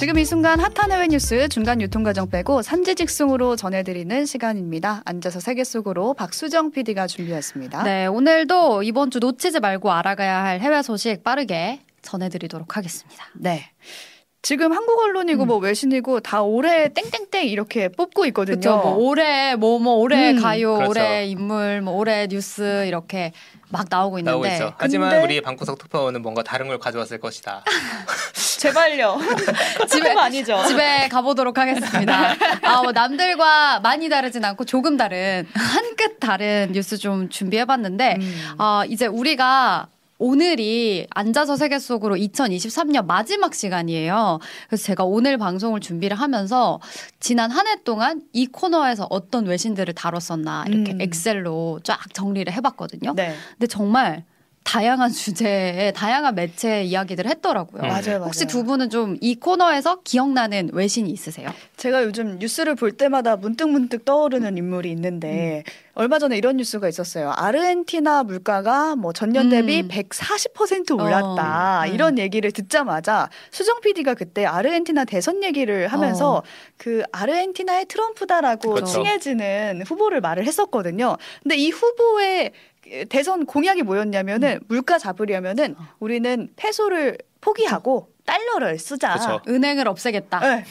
지금 이 순간 핫한 해외 뉴스 중간 유통 과정 빼고 산지 직송으로 전해드리는 시간입니다. 앉아서 세계 속으로 박수정 PD가 준비했습니다. 네, 오늘도 이번 주 놓치지 말고 알아가야 할 해외 소식 빠르게 전해드리도록 하겠습니다. 네. 지금 한국 언론이고 음. 뭐 외신이고 다 올해 땡땡땡 이렇게 뽑고 있거든요. 그렇죠. 뭐 올해 뭐뭐 올해 음. 가요, 그렇죠. 올해 인물, 뭐 올해 뉴스 이렇게 막 나오고 있는데 나오고 있죠. 하지만 근데- 우리 방구석 투표는 뭔가 다른 걸 가져왔을 것이다. 제발요. 집에 아니죠. 집에 가보도록 하겠습니다. 아, 뭐 남들과 많이 다르진 않고 조금 다른 한 끗 다른 뉴스 좀 준비해봤는데 음. 아, 이제 우리가 오늘이 앉아서 세계 속으로 2023년 마지막 시간이에요. 그래서 제가 오늘 방송을 준비를 하면서 지난 한 해 동안 이 코너에서 어떤 외신들을 다뤘었나 이렇게 음. 엑셀로 쫙 정리를 해봤거든요. 네. 근데 정말 다양한 주제에 다양한 매체 이야기들을 했더라고요. 음. 맞아요, 맞아요. 혹시 두 분은 좀 이 코너에서 기억나는 외신이 있으세요? 제가 요즘 뉴스를 볼 때마다 문득문득 떠오르는 인물이 있는데 음. 얼마 전에 이런 뉴스가 있었어요. 아르헨티나 물가가 뭐 전년 대비 음. 140% 올랐다. 어, 음. 이런 얘기를 듣자마자 수정 PD가 그때 아르헨티나 대선 얘기를 하면서 어. 그 아르헨티나의 트럼프다라고 그렇죠. 칭해지는 후보를 말을 했었거든요. 근데 이 후보의 대선 공약이 뭐였냐면은 음. 물가 잡으려면은 어. 우리는 페소를 포기하고 달러를 쓰자. 그렇죠. 은행을 없애겠다. 네.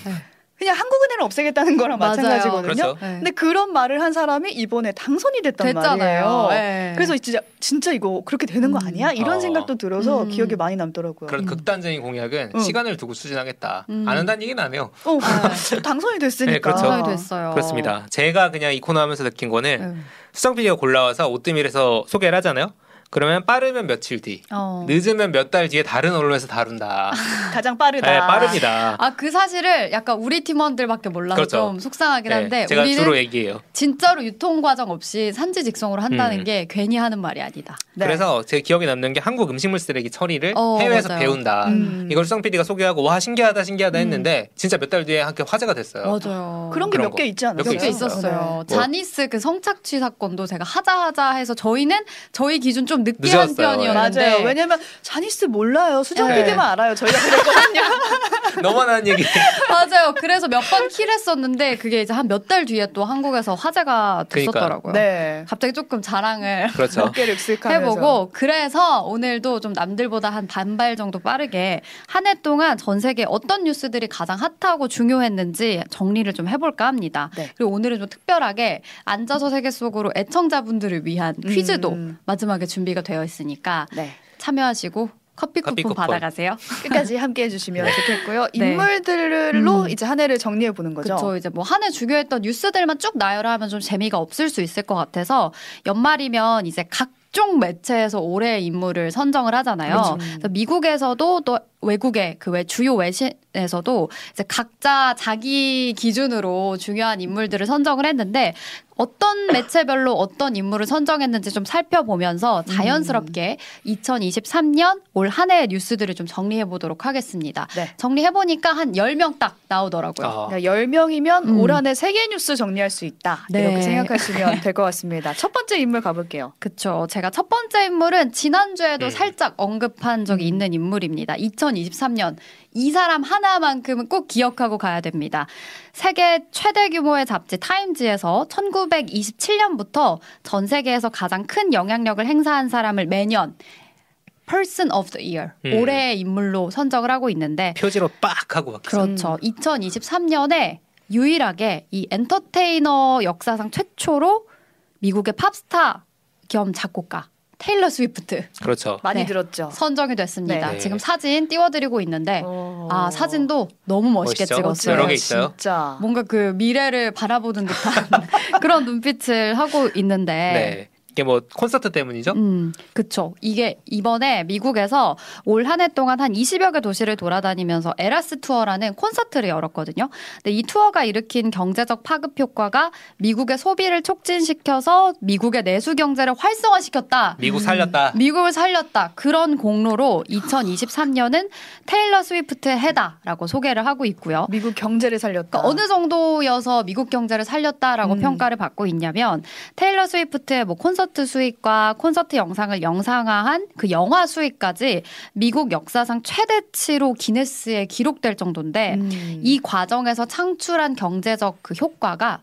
그냥 한국은행을 없애겠다는 거랑 맞아요. 마찬가지거든요. 그렇죠. 네. 근데 그런 말을 한 사람이 이번에 당선이 됐단 됐잖아요. 말이에요. 네. 그래서 진짜 진짜 이거 그렇게 되는 거 음. 아니야? 이런 어. 생각도 들어서 음. 기억에 많이 남더라고요. 그런 음. 극단적인 공약은 응. 시간을 두고 추진하겠다. 음. 안 한다는 얘기는 안 해요. 어, 네. 당선이 됐으니까. 네, 그렇죠. 당선이 됐어요. 그렇습니다. 제가 그냥 이 코너 하면서 느낀 거는 음. 수정 PD가 골라와서 오뜨밀에서 소개를 하잖아요. 그러면 빠르면 며칠 뒤, 어. 늦으면 몇 달 뒤에 다른 언론에서 다룬다. 가장 빠르다. 네, 빠릅니다. 아, 그 사실을 약간 우리 팀원들밖에 몰라서 그렇죠. 좀 속상하긴 네, 한데 제가 우리는 주로 얘기해요. 진짜로 유통 과정 없이 산지 직송으로 한다는 음. 게 괜히 하는 말이 아니다. 네. 그래서 제 기억에 남는 게 한국 음식물 쓰레기 처리를 어, 해외에서 맞아요. 배운다. 음. 이걸 수정 PD가 소개하고 와 신기하다 신기하다 음. 했는데 진짜 몇 달 뒤에 함께 화제가 됐어요. 맞아요. 그런 게 몇개 거. 있지 않았어요? 몇몇개개 있었어요. 네. 자니스 그 성착취 사건도 제가 하자 하자 해서 저희는 저희 기준 좀 늦게 한 늦었어요. 편이었는데 맞아요. 왜냐면 자니스 몰라요. 수정 네. PD만 알아요. 저희가 그랬거든요. 너만 하는 얘기. 맞아요. 그래서 몇 번 킬했었는데 그게 이제 한 몇 달 뒤에 또 한국에서 화제가 그러니까. 됐었더라고요. 네. 갑자기 조금 자랑을 그렇죠. 어깨를 해보고 그래서 오늘도 좀 남들보다 한 반발 정도 빠르게 한 해 동안 전 세계 어떤 뉴스들이 가장 핫하고 중요했는지 정리를 좀 해볼까 합니다. 네. 그리고 오늘은 좀 특별하게 앉아서 세계 속으로 애청자분들을 위한 퀴즈도 음. 마지막에 준비 가 되어 있으니까 네. 참여하시고 커피 쿠폰, 커피 쿠폰. 받아가세요. 끝까지 함께 해주시면 좋겠고요. 네. 인물들로 음. 이제 한 해를 정리해 보는 거죠. 그렇죠. 이제 뭐 한해 중요했던 뉴스들만 쭉 나열하면 좀 재미가 없을 수 있을 것 같아서 연말이면 이제 각종 매체에서 올해의 인물을 선정을 하잖아요. 그렇죠. 미국에서도 또 외국의 그 외 주요 외신에서도 이제 각자 자기 기준으로 중요한 인물들을 선정을 했는데 어떤 매체별로 어떤 인물을 선정했는지 좀 살펴보면서 자연스럽게 2023년 올 한 해의 뉴스들을 좀 정리해 보도록 하겠습니다. 네. 정리해 보니까 한 10명 딱 나오더라고요. 아, 그러니까 10명이면 음. 올 한해 세계 뉴스 정리할 수 있다. 네. 이렇게 생각하시면 될 것 같습니다. 첫 번째 인물 가볼게요. 그쵸. 제가 첫 번째 인물은 지난주에도 음. 살짝 언급한 적이 음. 있는 인물입니다. 2023년. 이 사람 하나만큼은 꼭 기억하고 가야 됩니다. 세계 최대 규모의 잡지 타임즈에서 1927년부터 전 세계에서 가장 큰 영향력을 행사한 사람을 매년 Person of the Year, 음. 올해의 인물로 선정을 하고 있는데 표지로 빡 하고 막. 그렇죠. 2023년에 유일하게 이 엔터테이너 역사상 최초로 미국의 팝스타 겸 작곡가 테일러 스위프트 그렇죠. 많이 네. 들었죠. 선정이 됐습니다. 네. 지금 사진 띄워드리고 있는데 어. 아 사진도 너무 멋있게 멋있죠? 찍었어요. 여러 개 있어요. 진짜. 뭔가 그 미래를 바라보는 듯한 그런 눈빛을 하고 있는데 네. 이게 뭐 콘서트 때문이죠? 음, 그쵸. 이게 이번에 미국에서 올 한 해 동안 한 20여 개 도시를 돌아다니면서 Eras Tour라는 콘서트를 열었거든요. 근데 이 투어가 일으킨 경제적 파급 효과가 미국의 소비를 촉진시켜서 미국의 내수 경제를 활성화시켰다. 미국 살렸다. 미국을 살렸다. 그런 공로로 2023년은 테일러 스위프트의 해다라고 소개를 하고 있고요. 미국 경제를 살렸다. 그러니까 어느 정도여서 미국 경제를 살렸다라고 음. 평가를 받고 있냐면 테일러 스위프트의 뭐 콘서트 콘서트 수익과 콘서트 영상을 영상화한 그 영화 수익까지 미국 역사상 최대치로 기네스에 기록될 정도인데 음. 이 과정에서 창출한 경제적 그 효과가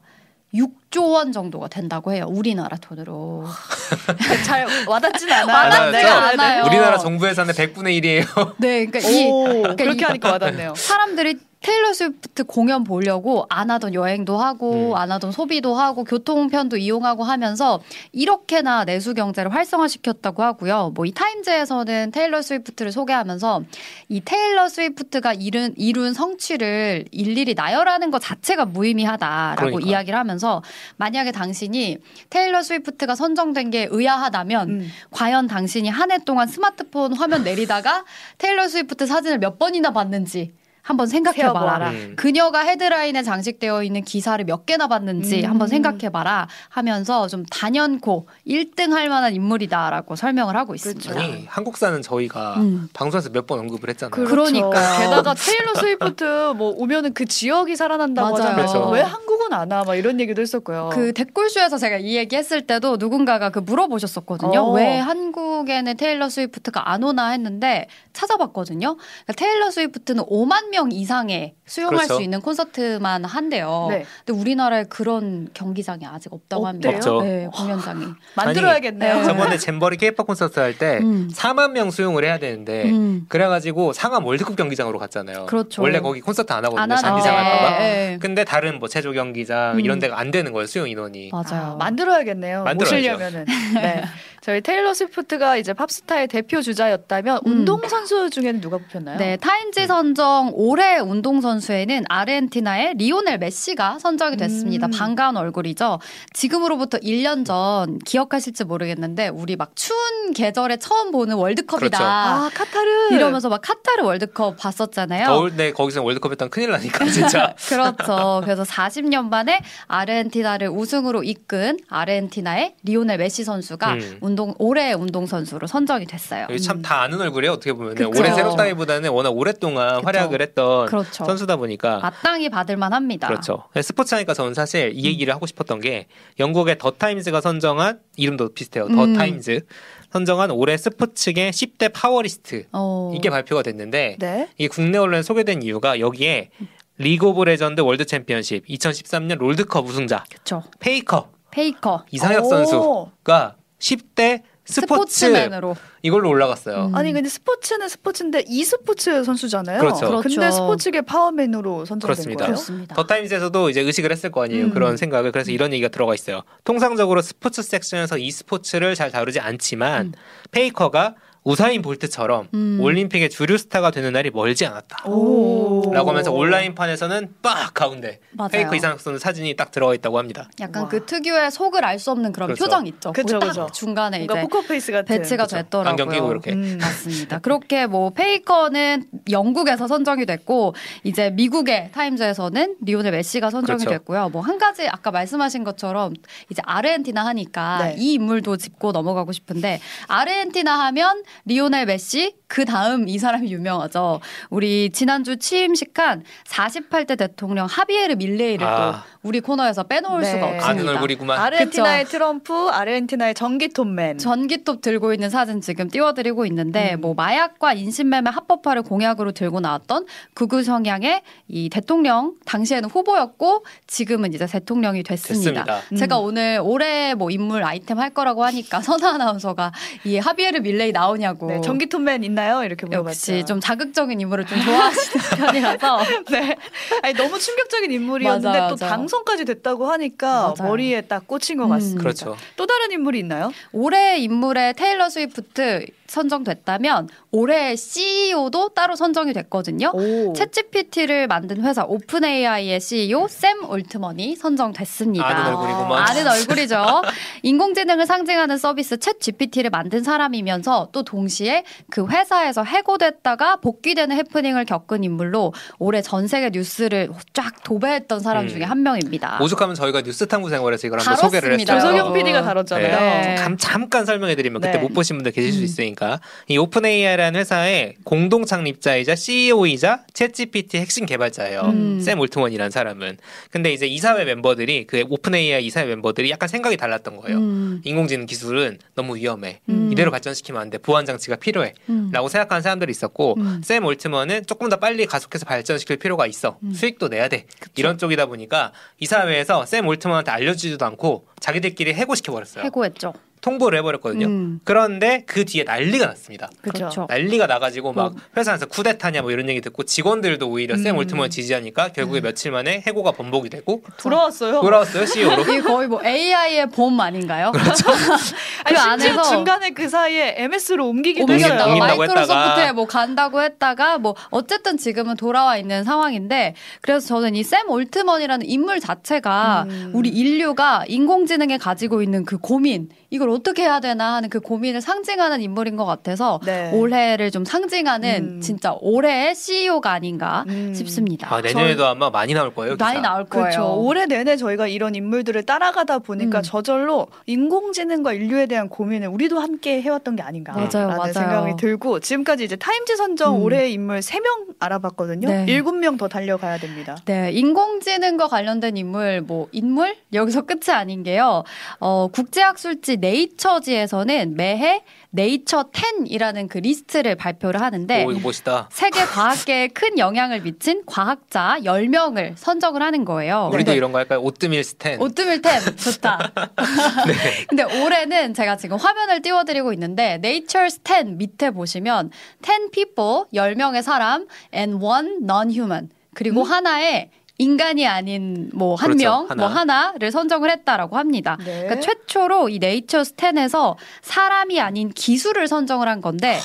6조 원 정도가 된다고 해요. 우리나라 돈으로. 잘 와닿진 않아요. 와닿지 네. 않아요. 우리나라 정부 예산의 100분의 1이에요. 네, 그러니까 이 오, 그러니까 그렇게 이- 하니까 와닿네요. 사람들이 테일러 스위프트 공연 보려고 안 하던 여행도 하고 음. 안 하던 소비도 하고 교통편도 이용하고 하면서 이렇게나 내수 경제를 활성화시켰다고 하고요. 뭐 이 타임즈에서는 테일러 스위프트를 소개하면서 이 테일러 스위프트가 이룬 이룬 성취를 일일이 나열하는 것 자체가 무의미하다라고 그러니까. 이야기를 하면서 만약에 당신이 테일러 스위프트가 선정된 게 의아하다면 음. 과연 당신이 한 해 동안 스마트폰 화면 내리다가 테일러 스위프트 사진을 몇 번이나 봤는지 한번 생각해봐라. 음. 그녀가 헤드라인에 장식되어 있는 기사를 몇 개나 봤는지 음. 한번 생각해봐라 하면서 좀 단연코 1등 할 만한 인물이다라고 설명을 하고 있습니다. 그렇죠. 아니 한국사는 저희가 음. 방송에서 몇 번 언급을 했잖아요. 그렇죠. 그러니까요. 게다가 테일러 스위프트 뭐 오면은 그 지역이 살아난다고 맞아요. 하잖아요. 그렇죠. 왜 한국은 안 와? 막 이런 얘기도 했었고요. 그 댓글쇼에서 제가 이 얘기 했을 때도 누군가가 그 물어보셨었거든요. 어. 왜 한국에는 테일러 스위프트가 안 오나 했는데 찾아봤거든요. 그러니까 테일러 스위프트는 5만 명 이상의 수용할 그렇죠. 수 있는 콘서트만 한대요. 네. 근데 우리나라에 그런 경기장이 아직 없다고 합니다. 없대요? 없죠. 네, 공연장이. 만들어야겠네요. 아니, 저번에 잼버리 케이팝 콘서트 할때 음. 4만 명 수용을 해야 되는데 음. 그래가지고 상암 월드컵 경기장으로 갔잖아요. 그렇죠. 원래 거기 콘서트 안 하거든요. 안. 잔디 상할까봐. 네. 근데 다른 뭐 체조 경기장 음. 이런 데가 안 되는 거예요 수용 인원이. 맞아요. 아, 만들어야겠네요. 만들어야죠. 모시려면은. 네. 저희 테일러 스위프트가 이제 팝스타의 대표 주자였다면 음. 운동 선수 중에는 누가 뽑혔나요? 네, 타임즈 선정 올해 운동선수에는 아르헨티나의 리오넬 메시가 선정이 됐습니다. 음. 반가운 얼굴이죠. 지금으로부터 1년 전 기억하실지 모르겠는데 우리 막 추운 계절에 처음 보는 월드컵이다. 그렇죠. 아, 카타르. 이러면서 막 카타르 월드컵 봤었잖아요. 더울 때 거기서 월드컵 했던 큰일 나니까 진짜. 그렇죠. 그래서 40년 만에 아르헨티나를 우승으로 이끈 아르헨티나의 리오넬 메시 선수가 음. 운동 올해 운동 선수로 선정이 됐어요. 여기 참다 아는 얼굴이에요 어떻게 보면 그쵸. 올해 새롭다기보다는 워낙 오랫동안 그쵸. 활약을 했던 그렇죠. 선수다 보니까 마땅히 받을 만합니다. 그렇죠. 스포츠 하니까 저는 사실 이 얘기를 하고 싶었던 게 영국의 더 타임즈가 선정한 이름도 비슷해요. 더 음. 타임즈 선정한 올해 스포츠계 10대 파워리스트 어. 이게 발표가 됐는데 네. 이게 국내 언론에 소개된 이유가 여기에 리그 오브 레전드 월드 챔피언십 2013년 롤드컵 우승자 그렇죠. 페이커 페이커 이상혁 오. 선수가 10대 스포츠 스포츠 맨으로 이걸로 올라갔어요. 음. 아니 근데 스포츠는 스포츠인데 e스포츠 선수잖아요. 그렇죠. 근데 그렇죠. 스포츠계 파워맨으로 선정된 그렇습니다. 거예요. 그렇습니다. 더 타임즈에서도 이제 의식을 했을 거 아니에요. 음. 그런 생각을. 그래서 이런 얘기가 들어가 있어요. 통상적으로 스포츠 섹션에서 e스포츠를 잘 다루지 않지만 음. 페이커가 우사인 볼트처럼 음. 올림픽의 주류 스타가 되는 날이 멀지 않았다. 오. 라고 하면서 온라인판에서는 빡 가운데 맞아요. 페이커 이상혁 선수 사진이 딱 들어가 있다고 합니다. 약간 와. 그 특유의 속을 알 수 없는 그런 그렇죠. 표정 있죠. 그쵸, 그쵸. 중간에 이제 포커페이스 같은. 배치가 그렇죠. 됐더라고요. 안경 끼고 이렇게. 음. 맞습니다. 그렇게 뭐 페이커는 영국에서 선정이 됐고 이제 미국의 타임즈에서는 리오넬 메시가 선정이 그렇죠. 됐고요. 뭐 한 가지 아까 말씀하신 것처럼 이제 아르헨티나 하니까 네. 이 인물도 짚고 넘어가고 싶은데 아르헨티나 하면 리오넬 메시 그 다음 이 사람이 유명하죠. 우리 지난주 취임식한 48대 대통령 하비에르 밀레이를 아. 또 우리 코너에서 빼놓을 네. 수가 없습니다. 아는 얼굴이구만. 아르헨티나의 트럼프, 아르헨티나의 전기톱맨. 전기톱 들고 있는 사진 지금 띄워드리고 있는데 음. 뭐 마약과 인신매매 합법화를 공약으로 들고 나왔던 극우 성향의 이 대통령 당시에는 후보였고 지금은 이제 대통령이 됐습니다. 됐습니다. 음. 제가 오늘 올해 뭐 인물 아이템 할 거라고 하니까 선아 아나운서가 이 하비에르 밀레이 나오냐 고 네, 전기톱맨 있나요? 이렇게 물어봤죠. 역시 좀 자극적인 인물을 좀 좋아하시는 편이라서 네. 아니 너무 충격적인 인물이었는데 맞아요, 또 맞아요. 당선까지 됐다고 하니까 맞아요. 머리에 딱 꽂힌 것 음. 같습니다. 그렇죠. 또 다른 인물이 있나요? 올해 인물에 테일러 스위프트 선정됐다면 올해 CEO도 따로 선정이 됐거든요. 오. 챗GPT를 만든 회사 오픈 AI의 CEO 샘 올트먼이 선정됐습니다. 아는 얼굴이구만. 아는 얼굴이죠. 인공지능을 상징하는 서비스 챗 GPT를 만든 사람이면서 또 동시에 그 회사에서 해고됐다가 복귀되는 해프닝을 겪은 인물로 올해 전 세계 뉴스를 쫙 도배했던 사람 음. 중에 한 명입니다. 오죽하면 저희가 뉴스 탐구 생활에서 이걸 한번 다뤘습니다. 소개를 했어요. 조석영 여러분. PD가 다뤘잖아요. 네. 감- 잠깐 설명해드리면 그때 네. 못 보신 분들 계실 수 음. 있으니까 보니까 이 오픈 AI라는 회사의 공동 창립자이자 CEO이자 챗GPT 핵심 개발자예요. 음. 샘 올트먼이라는 사람은. 근데 이제 이사회 멤버들이 그 오픈 AI 이사회 멤버들이 약간 생각이 달랐던 거예요. 음. 인공지능 기술은 너무 위험해. 음. 이대로 발전시키면 안 돼. 보안 장치가 필요해. 음. 라고 생각하는 사람들이 있었고 음. 샘 올트먼은 조금 더 빨리 가속해서 발전시킬 필요가 있어. 음. 수익도 내야 돼. 이런 쪽이다 보니까 이사회에서 샘 올트먼한테 알려주지도 않고 자기들끼리 해고시켜 버렸어요. 해고했죠. 통보를 해버렸거든요. 음. 그런데 그 뒤에 난리가 났습니다. 그렇죠. 그렇죠. 난리가 나가지고 막 뭐. 회사 에서 쿠데타냐 뭐 이런 얘기 듣고 직원들도 오히려 샘 음. 올트먼 지지하니까 결국에 며칠 만에 해고가 번복이 되고 돌아왔어요. 돌아왔어요 CEO로. 이게 거의 뭐 AI의 봄 아닌가요? 그렇죠. 아니, 그 안에서 중간에 그 사이에 MS로 옮기기도. 옮긴다고 마이크로소프트에. 뭐 간다고 했다가 뭐 어쨌든 지금은 돌아와 있는 상황인데 그래서 저는 이 샘 올트먼이라는 인물 자체가 음. 우리 인류가 인공지능에 가지고 있는 그 고민 이걸 어떻게 해야 되나 하는 그 고민을 상징하는 인물인 것 같아서 네. 올해를 좀 상징하는 음. 진짜 올해의 CEO가 아닌가 음. 싶습니다. 아, 내년에도 아마 많이 나올 거예요. 기사. 많이 나올 거예요. 그렇죠. 올해 내내 저희가 이런 인물들을 따라가다 보니까 음. 저절로 인공지능과 인류에 대한 고민을 우리도 함께 해왔던 게 아닌가 맞아요, 라는 맞아요. 생각이 들고 지금까지 이제 타임지 선정 음. 올해의 인물 3명 알아봤거든요. 네. 7명 더 달려가야 됩니다. 네, 인공지능과 관련된 인물, 뭐, 인물? 여기서 끝이 아닌 게요. 어, 국제학술지 네이처지에서는 매해 네이처 10이라는 그 리스트를 발표를 하는데, 오 이거 멋있다. 세계 과학계에 큰 영향을 미친 과학자 10명을 선정을 하는 거예요. 우리도 근데 이런 거 할까요? 오뜨밀 스탠. 오뜨밀 10 좋다. 네. 근데 올해는 제가 지금 화면을 띄워드리고 있는데 Nature's 10 밑에 보시면 10 people 10명의 사람 and one non-human 그리고 하나의 인간이 아닌 뭐한 그렇죠, 명, 하나. 뭐 하나 를 선정을 했다라고 합니다. 네. 그러니까 최초로 이 네이처스 10에서 사람이 아닌 기술을 선정을 한 건데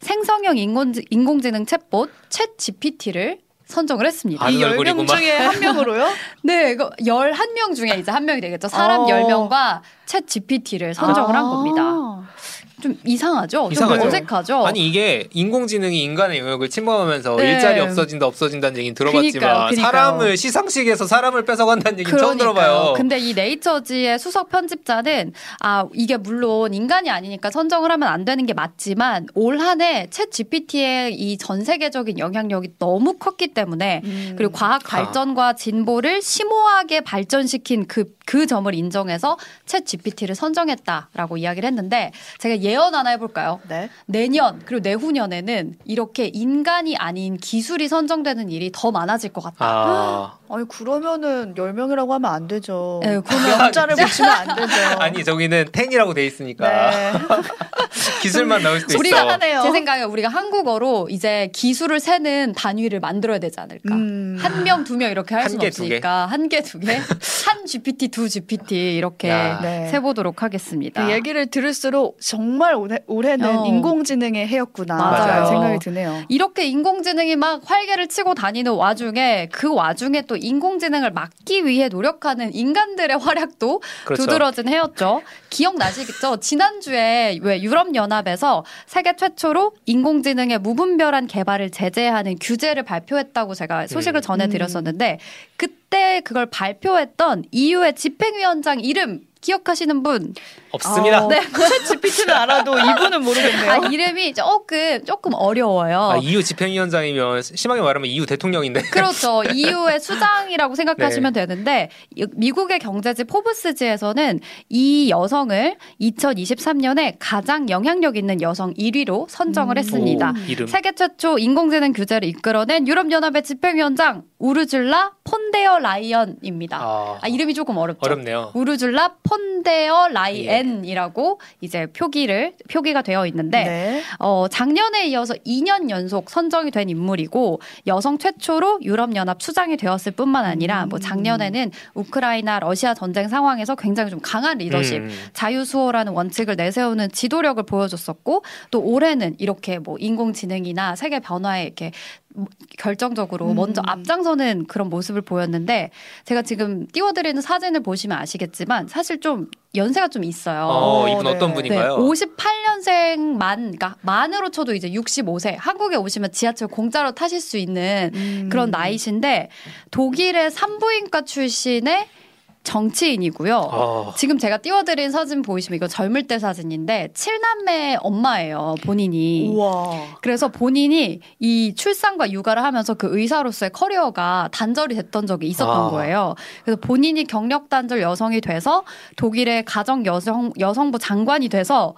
생성형 인공지, 인공지능 챗봇 챗 GPT를 선정을 했습니다. 아, 이 10명 얼굴이구만. 중에 한 명으로요? 네, 이거 11명 중에 이제 한 명이 되겠죠. 사람 어. 10명과 챗 GPT를 선정을 한 아. 겁니다. 좀 이상하죠? 이상하죠. 좀 어색하죠? 아니 이게 인공지능이 인간의 영역을 침범하면서 네. 일자리 없어진다 없어진다는 얘기는 들어봤지만 그니까요, 그니까요. 사람을 시상식에서 사람을 뺏어간다는 얘기는 처음 그러니까요. 들어봐요. 근데 이 네이처지의 수석 편집자는 아 이게 물론 인간이 아니니까 선정을 하면 안 되는 게 맞지만 올 한해 챗 GPT의 이 전 세계적인 영향력이 너무 컸기 때문에 음. 그리고 과학 아. 발전과 진보를 심오하게 발전시킨 그, 그 점을 인정해서 챗 GPT를 선정했다라고 이야기를 했는데 제가 예언 하나 해볼까요? 네. 내년 그리고 내후년에는 이렇게 인간이 아닌 기술이 선정되는 일이 더 많아질 것 같다. 아 아니 그러면은 10명이라고 하면 안 되죠. 네, 그러면- 명자를 붙이면 안 되죠. 아니 저기는 텐이라고 돼 있으니까 네. 기술만 나올 수도 우리가 있어. 하네요. 제 생각에 우리가 한국어로 이제 기술을 세는 단위를 만들어야 되지 않을까. 음. 한 명, 두 명 이렇게 할한 수는 개, 두 개. 없으니까 한 개, 두 개, 한 GPT, 두 GPT 이렇게 야. 네. 세보도록 하겠습니다. 그 얘기를 들을수록 정말 올해, 올해는 어. 인공지능의 해였구나 맞아요. 생각이 드네요. 이렇게 인공지능이 막 활개를 치고 다니는 와중에 그 와중에 또 인공지능을 막기 위해 노력하는 인간들의 활약도 그렇죠. 두드러진 해였죠. 기억나시겠죠? 지난주에 왜 유럽연합에서 세계 최초로 인공지능의 무분별한 개발을 제재하는 규제를 발표했다고 제가 소식을 음. 전해드렸었는데 그때 그걸 발표했던 EU의 집행위원장 이름 기억하시는 분? 없습니다. 어, 네. 챗 GPT는 알아도 이분은 모르겠네요. 아, 이름이 조금 조금 어려워요. 아, EU 집행위원장이면 심하게 말하면 EU 대통령인데. 그렇죠. EU의 수장이라고 생각하시면 네. 되는데 이- 미국의 경제지 포브스지에서는 이 여성을 2023년에 가장 영향력 있는 여성 1위로 선정을 음. 했습니다. 오, 이름. 세계 최초 인공지능 규제를 이끌어낸 유럽연합의 집행위원장 우르줄라 폰데어 라이엔입니다. 아, 아, 이름이 조금 어렵죠. 어렵네요. 우르줄라 폰 데어 라이엔이라고 이제 표기를 표기가 되어 있는데 네. 어, 작년에 이어서 2년 연속 선정이 된 인물이고 여성 최초로 유럽 연합 수장이 되었을 뿐만 아니라 음. 뭐 작년에는 우크라이나 러시아 전쟁 상황에서 굉장히 좀 강한 리더십, 음. 자유수호라는 원칙을 내세우는 지도력을 보여줬었고 또 올해는 이렇게 뭐 인공지능이나 세계 변화에 이렇게 결정적으로 음. 먼저 앞장서는 그런 모습을 보였는데 제가 지금 띄워드리는 사진을 보시면 아시겠지만 사실 좀 연세가 좀 있어요. 어, 이분 네. 어떤 네, 분인가요? 58년생 만, 그러니까 만으로 쳐도 이제 65세. 한국에 오시면 지하철 공짜로 타실 수 있는 음. 그런 나이신데 독일의 산부인과 출신의 정치인이고요. 어. 지금 제가 띄워드린 사진 보이시면 이거 젊을 때 사진인데 칠남매 엄마예요 본인이. 우와. 그래서 본인이 이 출산과 육아를 하면서 그 의사로서의 커리어가 단절이 됐던 적이 있었던 아. 거예요. 그래서 본인이 경력 단절 여성이 돼서 독일의 가정 여성 여성부 장관이 돼서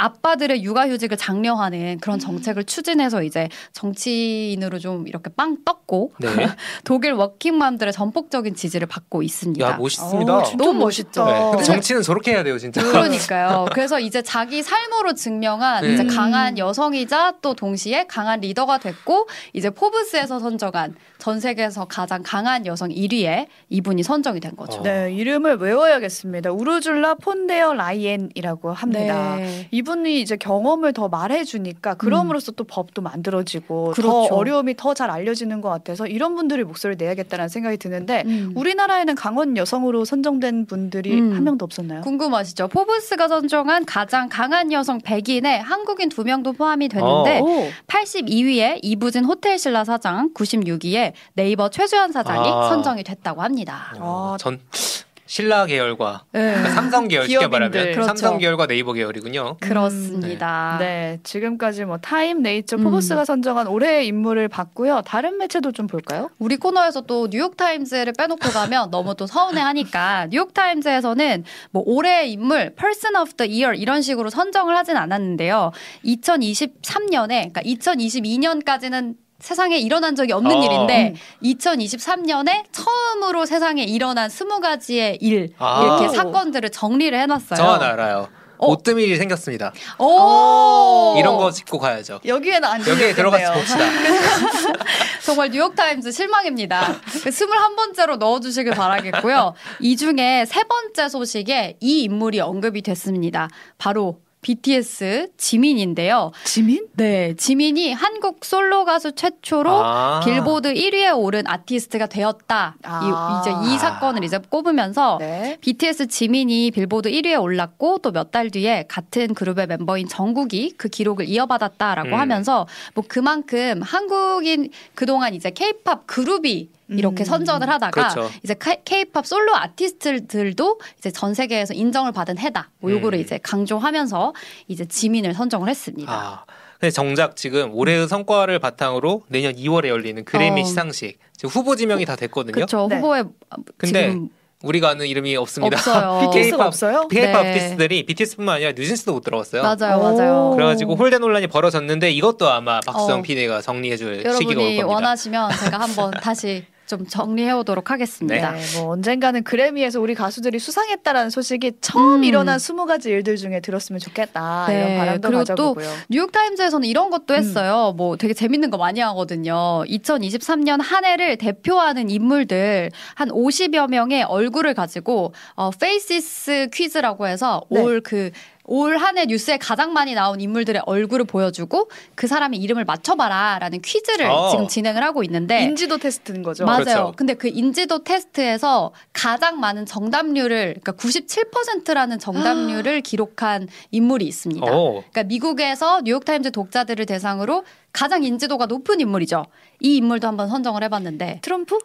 아빠들의 육아휴직을 장려하는 그런 정책을 추진해서 이제 정치인으로 좀 이렇게 빵 떴고 네. 독일 워킹맘들의 전폭적인 지지를 받고 있습니다. 야 멋있습니다. 어, 진짜 너무 멋있다. 네. 근데 정치는 저렇게 해야 돼요, 진짜. 그러니까요. 그래서 이제 자기 삶으로 증명한 네. 이제 음. 강한 여성이자 또 동시에 강한 리더가 됐고 이제 포브스에서 선정한 전 세계에서 가장 강한 여성 1위에 이분이 선정이 된 거죠. 어. 네, 이름을 외워야겠습니다. 우르줄라 폰데어 라이엔이라고 합니다. 네. 이분이 이제 경험을 더 말해주니까 그럼으로써 또 법도 만들어지고 더 그렇죠. 어려움이 더 잘 알려지는 것 같아서 이런 분들이 목소리를 내야겠다는 생각이 드는데 음. 우리나라에는 강한 여성으로 선정된 분들이 음. 한 명도 없었나요? 궁금하시죠? 포브스가 선정한 가장 강한 여성 100인에 한국인 2명도 포함이 됐는데 오. 82위에 이부진 호텔신라 사장, 96위에 네이버 최수연 사장이 아. 선정이 됐다고 합니다. 어, 아. 전 신라 계열과 네. 그러니까 삼성 계열 쉽게. 말하면 그렇죠. 삼성 계열과 네이버 계열이군요. 그렇습니다. 네, 지금까지 뭐 타임, 네이처, 음. 포브스가 선정한 올해의 인물을 봤고요. 다른 매체도 좀 볼까요? 우리 코너에서 또 뉴욕 타임즈를 빼놓고 가면 너무 또 서운해하니까 뉴욕 타임즈에서는 뭐 올해의 인물, Person of the Year 이런 식으로 선정을 하진 않았는데요. 2023년에 그러니까 2022년까지는 세상에 일어난 적이 없는 어. 일인데 2023년에 처음으로 세상에 일어난 20가지의 일 아. 이렇게 오. 사건들을 정리를 해놨어요. 저 알아요. 어. 오뜨밀이 생겼습니다. 오! 이런 거 짚고 가야죠. 여기에는 안 여기에 들어가서 봅시다. 정말 뉴욕타임즈 실망입니다. 21번째로 넣어주시길 바라겠고요. 이 중에 세 번째 소식에 이 인물이 언급이 됐습니다. 바로 BTS 지민인데요. 지민? 네, 지민이 한국 솔로 가수 최초로 아. 빌보드 1위에 오른 아티스트가 되었다. 아. 이, 이제 이 사건을 이제 꼽으면서 네. BTS 지민이 빌보드 1위에 올랐고 또 몇 달 뒤에 같은 그룹의 멤버인 정국이 그 기록을 이어받았다라고 음. 하면서 뭐 그만큼 한국인 그동안 이제 케이팝 그룹이 이렇게 음. 선전을 하다가 그렇죠. 이제 케이팝 솔로 아티스트들도 이제 전 세계에서 인정을 받은 해다. 뭐 요거를 음. 이제 강조하면서 이제 지민을 선정을 했습니다. 아. 근데 정작 지금 올해의 성과를 바탕으로 내년 2월에 열리는 그래미 어. 시상식 지금 후보 지명이 다 됐거든요. 그렇죠. 네. 후보에 근데 지금 우리가 아는 이름이 없습니다. 없어요. BTS가. 없어요? K-pop 네. 아티스트들이 BTS뿐만 아니라 뉴진스도 못 들어갔어요. 맞아요, 오. 맞아요. 그래가지고 홀대 논란이 벌어졌는데 이것도 아마 박수영 어. PD가 정리해줄 시기가 올 여러분이 겁니다. 원하시면 제가 한번 다시 좀 정리해 오도록 하겠습니다. 네, 뭐 언젠가는 그래미에서 우리 가수들이 수상했다라는 소식이 처음 음. 일어난 20가지 일들 중에 들었으면 좋겠다. 네, 이런 바람도 그리고 또 가져보고요. 뉴욕 타임즈에서는 이런 음. 것도 했어요. 뭐 되게 재밌는 거 많이 하거든요. 2023년 한 해를 대표하는 인물들 한 50여 명의 얼굴을 가지고 어, Faces 퀴즈라고 해서 네. 올그 올 한 해 뉴스에 가장 많이 나온 인물들의 얼굴을 보여주고 그 사람의 이름을 맞춰봐라라는 퀴즈를 어. 지금 진행을 하고 있는데 인지도 테스트인 거죠. 맞아요. 그렇죠. 근데 그 인지도 테스트에서 가장 많은 정답률을 그러니까 97%라는 정답률을 기록한 인물이 있습니다. 오. 그러니까 미국에서 뉴욕타임즈 독자들을 대상으로 가장 인지도가 높은 인물이죠. 이 인물도 한번 선정을 해봤는데 트럼프?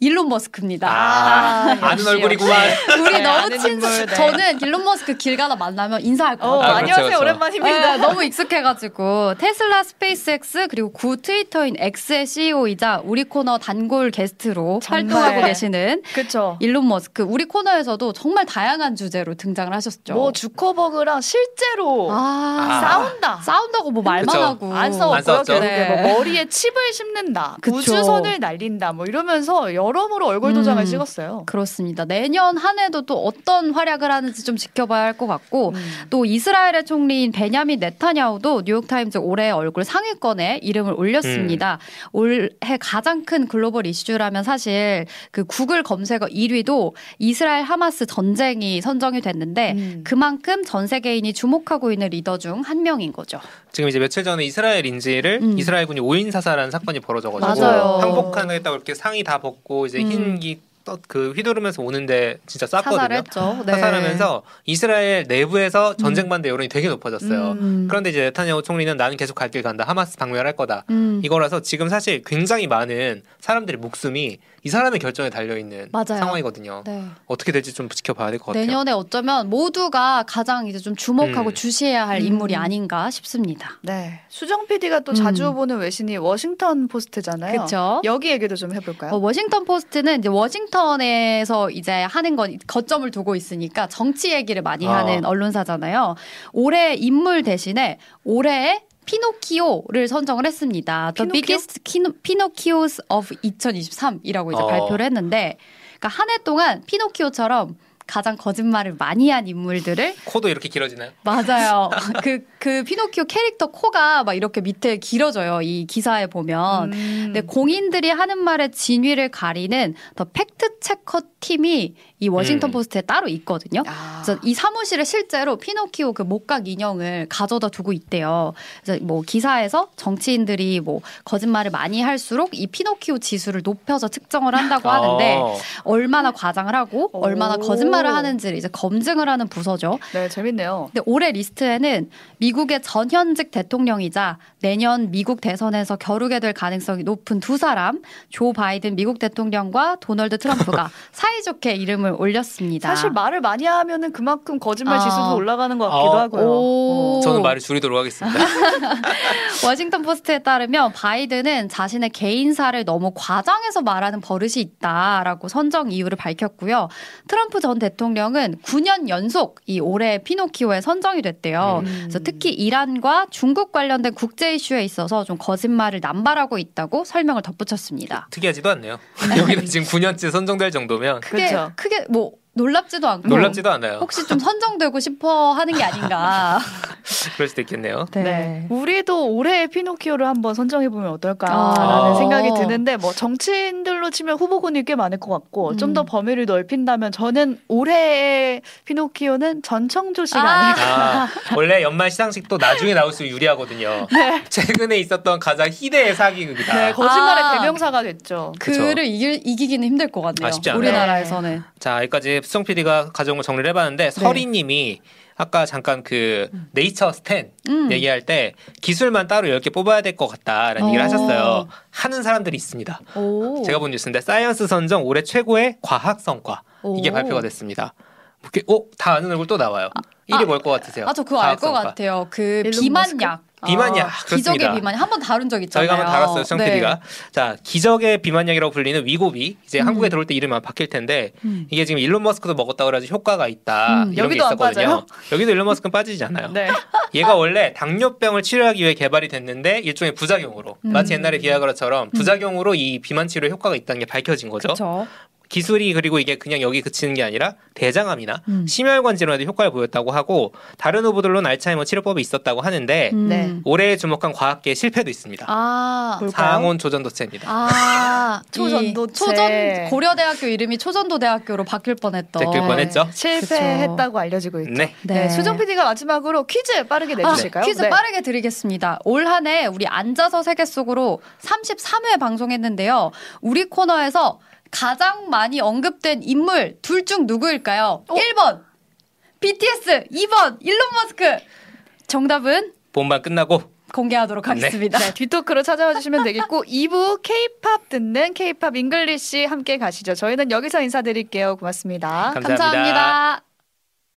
일론 머스크입니다. 아, 아, 아는 역시, 얼굴이구만. 우리 네, 너무 친숙. 네. 저는 일론 머스크 길 가다 만나면 인사할 것 어, 같아요. 아, 그렇죠, 안녕하세요. 그렇죠. 오랜만입니다. 네, 너무 익숙해가지고 테슬라 스페이스X 그리고 구 트위터인 X의 CEO이자 우리 코너 단골 게스트로 정말. 활동하고 계시는 그렇죠. 일론 머스크 우리 코너에서도 정말 다양한 주제로 등장을 하셨죠. 뭐 주커버그랑 실제로 아, 싸운다. 싸운다고 뭐 말만 그쵸. 하고 안 싸웠고요. 안 싸웠죠. 결국에 네. 뭐 머리에 칩을 심는다. 그쵸. 우주선을 날린다. 뭐 이러면서 여 러모로 얼굴 도장을 음. 찍었어요. 그렇습니다. 내년 한 해도 또 어떤 활약을 하는지 좀 지켜봐야 할 것 같고 음. 또 이스라엘의 총리인 베냐민 네타냐후도 뉴욕타임즈 올해 얼굴 상위권에 이름을 올렸습니다. 올해 가장 큰 글로벌 이슈라면 사실 그 구글 검색어 1위도 이스라엘 하마스 전쟁이 선정이 됐는데 음. 그만큼 전 세계인이 주목하고 있는 리더 중 한 명인 거죠. 지금 이제 며칠 전에 이스라엘 인질을 음. 이스라엘군이 오인 사살한 사건이 벌어져가지고 맞아요. 항복하겠다고 이렇게 상의 다 벗고 이제 음. 흰기 떠- 그 휘두르면서 오는데 진짜. 사살했죠. 네. 사살하면서 이스라엘 내부에서 전쟁 반대 여론이 되게 높아졌어요. 음. 그런데 이제 네타냐후 총리는 나는 계속 갈 길 간다. 하마스 박멸할 거다. 음. 이거라서 지금 사실 굉장히 많은 사람들의 목숨이 이 사람의 결정에 달려 있는. 상황이거든요. 네. 어떻게 될지 좀 지켜봐야 될 것 같아요. 내년에 어쩌면 모두가 가장 이제 좀 주목하고 음. 주시해야 할 음. 인물이 아닌가 싶습니다. 네. 수정 PD가 또 음. 자주 보는 외신이 워싱턴 포스트잖아요. 그렇죠. 여기 얘기도 좀 해볼까요? 어, 워싱턴 포스트는 이제 워싱턴에서 이제 하는 건 거점을 두고 있으니까 정치 얘기를 많이 아. 하는 언론사잖아요. 올해 인물 대신에 올해의 피노키오를 선정을 했습니다. The 피노키오? Biggest Kino- Pinocchios of 2023이라고 이제 어. 발표를 했는데, 그러니까 한 해 동안 피노키오처럼 가장 거짓말을 많이 한 인물들을 코도 이렇게 길어지나요? 맞아요. 그, 그 피노키오 캐릭터 코가 막 이렇게 밑에 길어져요. 이 기사에 보면. 음. 근데 공인들이 하는 말의 진위를 가리는 The Fact Checker 팀이 이 워싱턴 음. 포스트에 따로 있거든요. 아. 그래서 이 사무실에 실제로 피노키오 그 목각 인형을 가져다 두고 있대요. 그래서 뭐 기사에서 정치인들이 뭐 거짓말을 많이 할수록 이 피노키오 지수를 높여서 측정을 한다고 하는데 어. 얼마나 과장을 하고 오. 얼마나 거짓말을 하는지를 이제 검증을 하는 부서죠. 네, 재밌네요. 근데 올해 리스트에는 미국의 전현직 대통령이자 내년 미국 대선에서 겨루게 될 가능성이 높은 두 사람, 조 바이든 미국 대통령과 도널드 트럼프가 사이좋게 이름을 올렸습니다. 사실 말을 많이 하면은 그만큼 거짓말 아. 지수도 올라가는 것 같기도 어. 하고요. 오. 저는 말을 줄이도록 하겠습니다. 워싱턴 포스트에 따르면 바이든은 자신의 개인사를 너무 과장해서 말하는 버릇이 있다라고 선정 이유를 밝혔고요. 트럼프 전 대통령은 9년 연속 이 올해 피노키오에 선정이 됐대요. 음. 그래서 특히 이란과 중국 관련된 국제 이슈에 있어서 좀 거짓말을 남발하고 있다고 설명을 덧붙였습니다. 특이하지도 않네요. 여기는 지금 9년째 선정될 정도면 크게 그렇죠. 크게 뭐 놀랍지도 않고 놀랍지도 않아요. 혹시 좀 선정되고 싶어 하는 게 아닌가. 그럴 수도 있겠네요. 네. 우리도 올해의 피노키오를 한번 선정해 보면 어떨까라는 아. 생각이 드는데 뭐 정치인들로 치면 후보군이 꽤 많을 것 같고 좀더 음. 범위를 넓힌다면 저는 올해의 피노키오는 전청조 씨가 아. 아. 닐까 아, 원래 연말 시상식도 나중에 나올수록 유리하거든요. 최근에 있었던 가장 희대의 사기극이다. 네, 거짓말의 아. 대명사가 됐죠. 그를 이길, 이기기는 힘들 것 같네요. 아, 쉽지 않아요. 우리나라에서는. 자, 여기까지 수정 PD가 가져온 걸 정리를 해봤는데 서리님이 아까 잠깐 그 Nature's Ten 음. 얘기할 때 기술만 따로 10개 뽑아야 될 것 같다라는 얘기를 어. 하셨어요. 하는 사람들이 있습니다. 오. 제가 본 뉴스인데 사이언스 선정 올해 최고의 과학 성과 이게 오. 발표가 됐습니다. 이렇게 어? 다 아는 얼굴 또 나와요. 1위 뭘것 같으세요? 아, 저 그거 알 것. 같아요. 그 비만약. 비만약, 어, 그렇습니다. 기적의 비만약. 한번 다룬 적 있잖아요. 저희가 한번 다뤘어요, 수정 네. 자, 기적의 비만약이라고 불리는 위고비. 이제 음. 한국에 들어올 때 이름이 아마 바뀔 텐데 음. 이게 지금 일론 머스크도 먹었다 그래가지고 효과가 있다. 음, 이런 게 있었거든요. 여기도 일론 머스크는 빠지지 않아요. 네. 얘가 원래 당뇨병을 치료하기 위해 개발이 됐는데 일종의 부작용으로 음. 마치 옛날에 비아그라처럼 부작용으로 이 비만 치료에 효과가 있다는 게 밝혀진 거죠. 그렇죠. 기술이 그리고 이게 그냥 여기 그치는 게 아니라 대장암이나 음. 심혈관 질환에도 효과를 보였다고 하고 다른 후보들로는 알츠하이머 치료법이 있었다고 하는데 음. 네. 올해 주목한 과학계 실패도 있습니다. 아. 상온 조전도체입니다. 아, 이 초전도체. 초전 고려대학교 이름이 초전도대학교로 바뀔 뻔했던. 바뀔 뻔했죠. 실패했다고 알려지고 있죠. 네. 네. 수정 PD가 마지막으로 퀴즈 빠르게 내주실까요? 아, 퀴즈 네. 빠르게 드리겠습니다. 올 한해 우리 앉아서 세계 속으로 33회 방송했는데요. 우리 코너에서 가장 많이 언급된 인물 둘 중 누구일까요? 1번 BTS, 2번 일론 머스크. 정답은 본방 끝나고 공개하도록 하겠습니다. 네, 뒷토크로 찾아와 주시면 되겠고 2부 K-팝 듣는 K-pop English 함께 가시죠. 저희는 여기서 인사드릴게요. 고맙습니다. 감사합니다. 감사합니다.